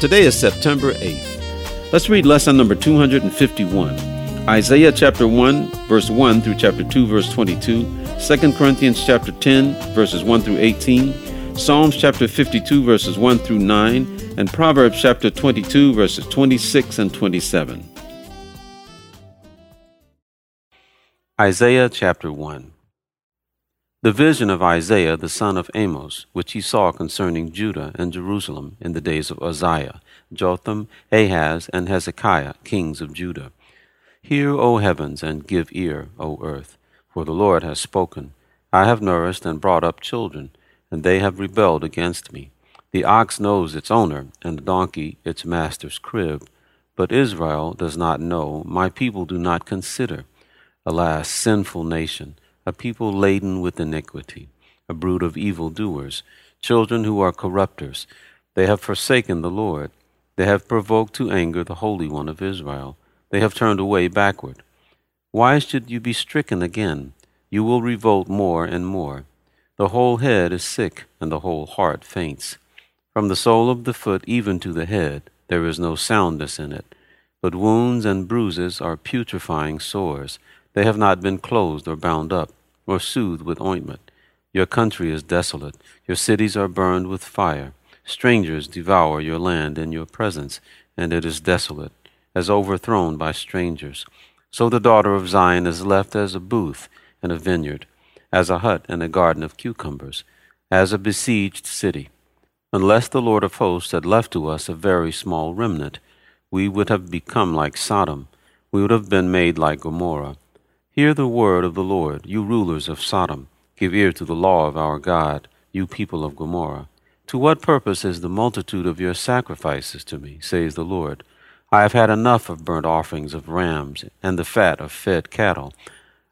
Today is September 8th. Let's read lesson number 251. Isaiah chapter 1, verse 1 through chapter 2, verse 22, 2 Corinthians chapter 10, verses 1 through 18, Psalms chapter 52, verses 1 through 9, and Proverbs chapter 22, verses 26 and 27. Isaiah chapter 1 The vision of Isaiah the son of Amos, which he saw concerning Judah and Jerusalem in the days of Uzziah, Jotham, Ahaz, and Hezekiah, kings of Judah Hear, O heavens, and give ear, O earth, for the Lord has spoken. I have nourished and brought up children, and they have rebelled against me. The ox knows its owner, and the donkey its master's crib. But Israel does not know, my people do not consider. Alas, sinful nation, a people laden with iniquity, a brood of evil doers, children who are corrupters. They have forsaken the Lord. They have provoked to anger the Holy One of Israel. They have turned away backward. Why should you be stricken again? You will revolt more and more. The whole head is sick, and the whole heart faints. From the sole of the foot even to the head, there is no soundness in it. But wounds and bruises are putrefying sores. They have not been closed or bound up, or soothed with ointment. Your country is desolate. Your cities are burned with fire. Strangers devour your land in your presence, and it is desolate as overthrown by strangers. So the daughter of Zion is left as a booth and a vineyard, as a hut in a garden of cucumbers, as a besieged city. Unless the Lord of hosts had left to us a very small remnant, we would have become like Sodom, we would have been made like Gomorrah. Hear the word of the Lord, you rulers of Sodom. Give ear to the law of our God, you people of Gomorrah. To what purpose is the multitude of your sacrifices to me, says the Lord? I have had enough of burnt offerings of rams and the fat of fed cattle.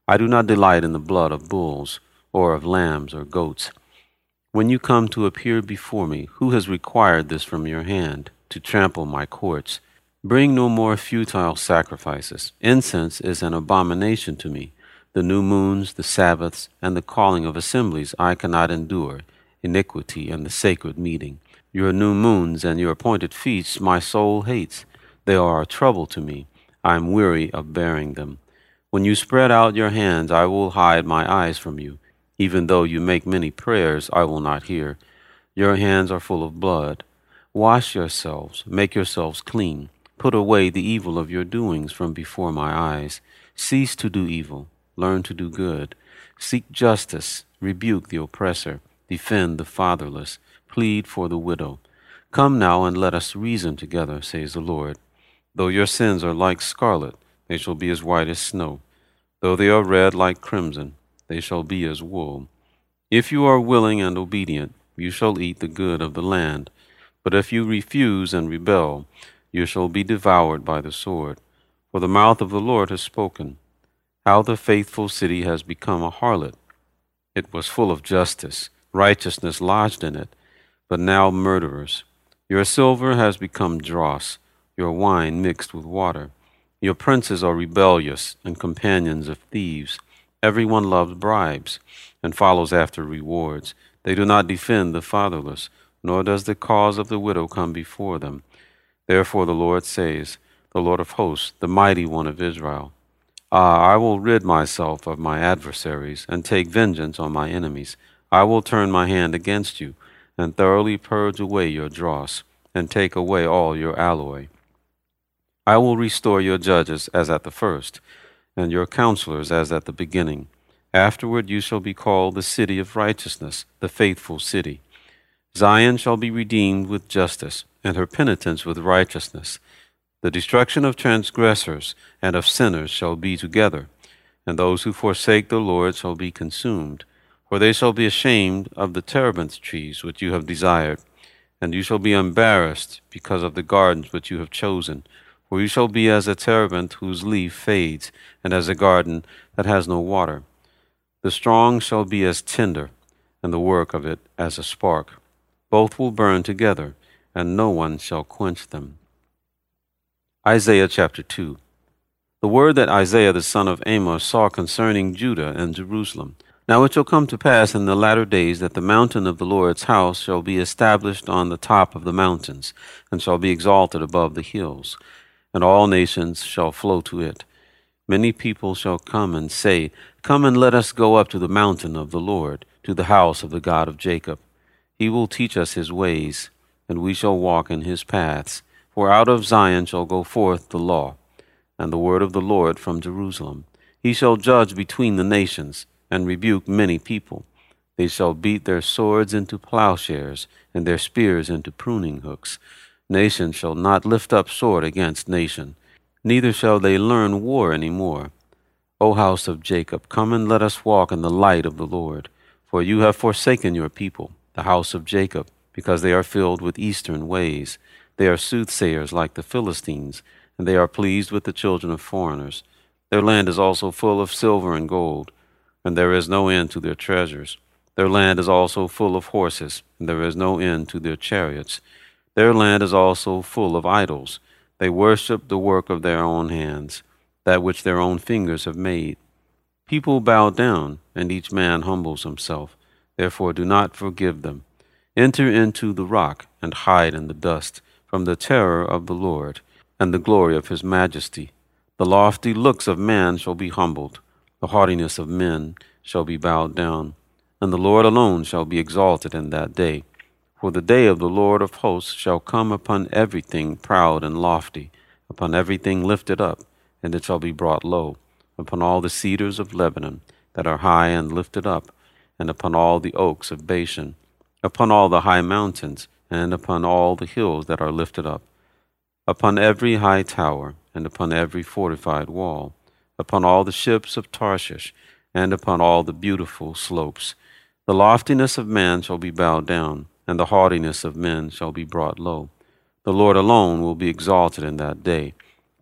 I do not delight in the blood of bulls or of lambs or goats. When you come to appear before me, who has required this from your hand, to trample my courts? Bring no more futile sacrifices. Incense is an abomination to me. The new moons, the Sabbaths, and the calling of assemblies I cannot endure, iniquity and the sacred meeting. Your new moons and your appointed feasts my soul hates. They are a trouble to me. I am weary of bearing them. When you spread out your hands, I will hide my eyes from you. Even though you make many prayers, I will not hear. Your hands are full of blood. Wash yourselves, make yourselves clean. Put away the evil of your doings from before my eyes. Cease to do evil, learn to do good. Seek justice, rebuke the oppressor, defend the fatherless, plead for the widow. Come now and let us reason together, says the Lord. Though your sins are like scarlet, they shall be as white as snow. Though they are red like crimson, they shall be as wool. If you are willing and obedient, you shall eat the good of the land. But if you refuse and rebel, you shall be devoured by the sword. For the mouth of the Lord has spoken. How the faithful city has become a harlot. It was full of justice, righteousness lodged in it, but now murderers. Your silver has become dross your wine mixed with water. Your princes are rebellious and companions of thieves. Everyone loves bribes and follows after rewards. They do not defend the fatherless, nor does the cause of the widow come before them. Therefore the Lord says, the Lord of hosts, the mighty one of Israel, Ah, I will rid myself of my adversaries and take vengeance on my enemies. I will turn my hand against you and thoroughly purge away your dross and take away all your alloy. I will restore your judges as at the first, and your counselors as at the beginning. Afterward you shall be called the city of righteousness, the faithful city. Zion shall be redeemed with justice, and her penitents with righteousness. The destruction of transgressors and of sinners shall be together, and those who forsake the Lord shall be consumed. For they shall be ashamed of the terebinth trees which you have desired and you shall be embarrassed because of the gardens which you have chosen. For you shall be as a terebinth whose leaf fades, and as a garden that has no water. The strong shall be as tinder, and the work of it as a spark. Both will burn together, and no one shall quench them. Isaiah chapter 2 The word that Isaiah the son of Amos saw concerning Judah and Jerusalem. Now it shall come to pass in the latter days that the mountain of the Lord's house shall be established on the top of the mountains, and shall be exalted above the hills and all nations shall flow to it. Many people shall come and say, Come and let us go up to the mountain of the Lord, to the house of the God of Jacob. He will teach us his ways, and we shall walk in his paths. For out of Zion shall go forth the law, and the word of the Lord from Jerusalem. He shall judge between the nations, and rebuke many people. They shall beat their swords into plowshares, and their spears into pruning hooks. Nation shall not lift up sword against nation, neither shall they learn war any more. O house of Jacob, come and let us walk in the light of the Lord. For you have forsaken your people, the house of Jacob, because they are filled with eastern ways. They are soothsayers like the Philistines, and they are pleased with the children of foreigners. Their land is also full of silver and gold, and there is no end to their treasures. Their land is also full of horses, and there is no end to their chariots. Their land is also full of idols. They worship the work of their own hands, that which their own fingers have made. People bow down, and each man humbles himself. Therefore do not forgive them. Enter into the rock, and hide in the dust, from the terror of the Lord, and the glory of his majesty. The lofty looks of man shall be humbled, the haughtiness of men shall be bowed down, and the Lord alone shall be exalted in that day. For the day of the Lord of hosts shall come upon everything proud and lofty, upon everything lifted up, and it shall be brought low, upon all the cedars of Lebanon that are high and lifted up, and upon all the oaks of Bashan, upon all the high mountains, and upon all the hills that are lifted up, upon every high tower, and upon every fortified wall, upon all the ships of Tarshish, and upon all the beautiful slopes. The loftiness of man shall be bowed down and the haughtiness of men shall be brought low. The Lord alone will be exalted in that day.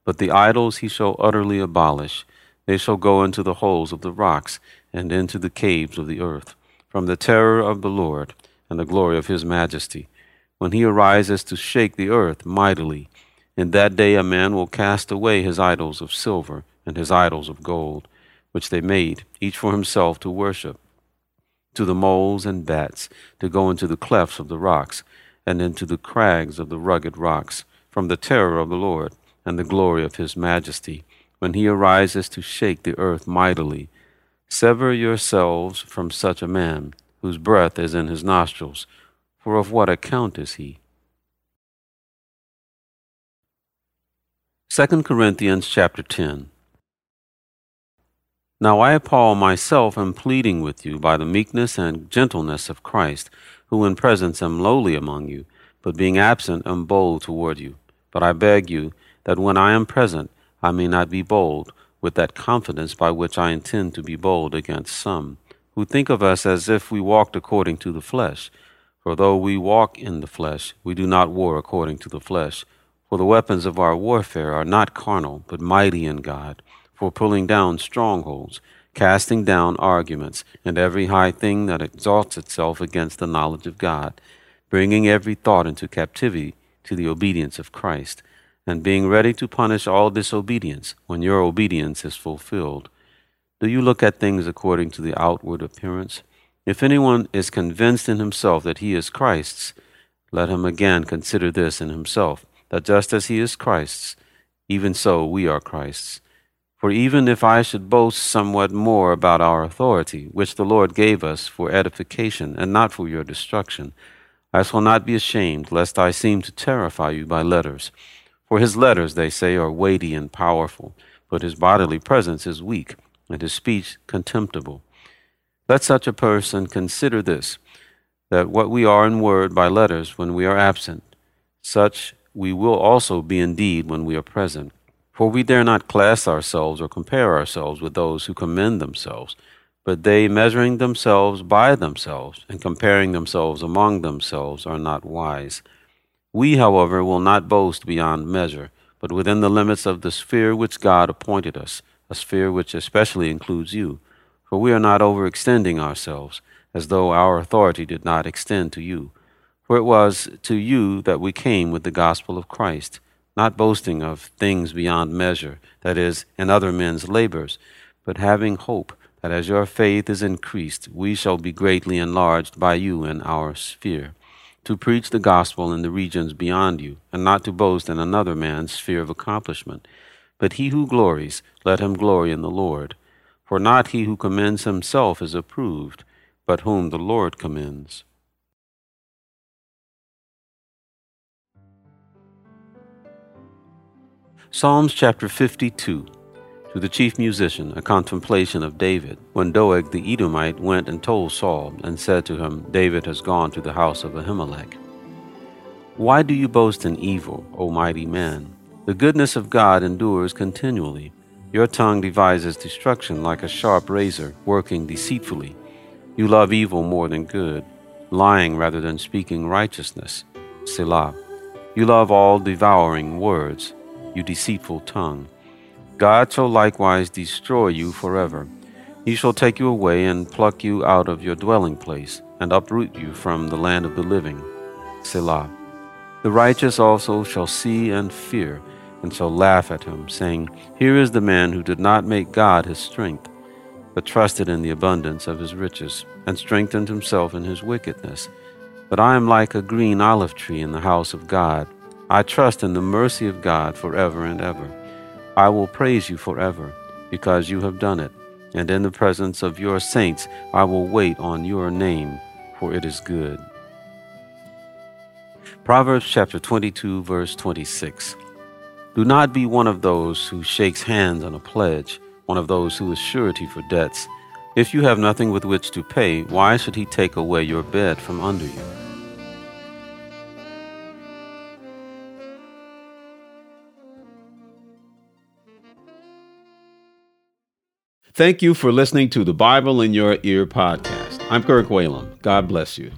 But the idols he shall utterly abolish. They shall go into the holes of the rocks and into the caves of the earth, from the terror of the Lord and the glory of his majesty, when he arises to shake the earth mightily. In that day a man will cast away his idols of silver and his idols of gold, which they made, each for himself to worship to the moles and bats, to go into the clefts of the rocks, and into the crags of the rugged rocks, from the terror of the Lord and the glory of his majesty, when he arises to shake the earth mightily. Sever yourselves from such a man, whose breath is in his nostrils, for of what account is he? 2 Corinthians chapter 10 now I, Paul, myself am pleading with you by the meekness and gentleness of Christ, who in presence am lowly among you, but being absent am bold toward you. But I beg you that when I am present I may not be bold, with that confidence by which I intend to be bold against some, who think of us as if we walked according to the flesh. For though we walk in the flesh, we do not war according to the flesh. For the weapons of our warfare are not carnal, but mighty in God for pulling down strongholds, casting down arguments, and every high thing that exalts itself against the knowledge of God, bringing every thought into captivity to the obedience of Christ, and being ready to punish all disobedience when your obedience is fulfilled. Do you look at things according to the outward appearance? If anyone is convinced in himself that he is Christ's, let him again consider this in himself, that just as he is Christ's, even so we are Christ's. For even if I should boast somewhat more about our authority, which the Lord gave us for edification and not for your destruction, I shall not be ashamed, lest I seem to terrify you by letters. For his letters, they say, are weighty and powerful, but his bodily presence is weak, and his speech contemptible. Let such a person consider this, that what we are in word by letters when we are absent, such we will also be indeed when we are present. For we dare not class ourselves or compare ourselves with those who commend themselves, But they, measuring themselves by themselves and comparing themselves among themselves, are not wise. We, however, will not boast beyond measure, but within the limits of the sphere which God appointed us, a sphere which especially includes you. For we are not overextending ourselves, as though our authority did not extend to you. For it was to you that we came with the gospel of Christ, not boasting of things beyond measure, that is, in other men's labors, but having hope that as your faith is increased, we shall be greatly enlarged by you in our sphere, to preach the gospel in the regions beyond you, and not to boast in another man's sphere of accomplishment. But he who glories, let him glory in the Lord. For not he who commends himself is approved, but whom the Lord commends. Psalms chapter 52 to the chief musician a contemplation of David, when Doeg the Edomite went and told Saul, and said to him, David has gone to the house of Ahimelech. Why do you boast in evil, O mighty man? The goodness of God endures continually. Your tongue devises destruction like a sharp razor, working deceitfully. You love evil more than good, lying rather than speaking righteousness. Selah. You love all devouring words, you deceitful tongue. God shall likewise destroy you forever. He shall take you away and pluck you out of your dwelling place, and uproot you from the land of the living. Selah. The righteous also shall see and fear, and shall laugh at him, saying, Here is the man who did not make God his strength, but trusted in the abundance of his riches, and strengthened himself in his wickedness. But I am like a green olive tree in the house of God. I trust in the mercy of God forever and ever. I will praise you forever, because you have done it, and in the presence of your saints I will wait on your name, for it is good. Proverbs chapter 22, verse 26. Do not be one of those who shakes hands on a pledge, one of those who is surety for debts. If you have nothing with which to pay, why should he take away your bed from under you? Thank you for listening to the Bible in Your Ear podcast. I'm Kirk Whalum. God bless you.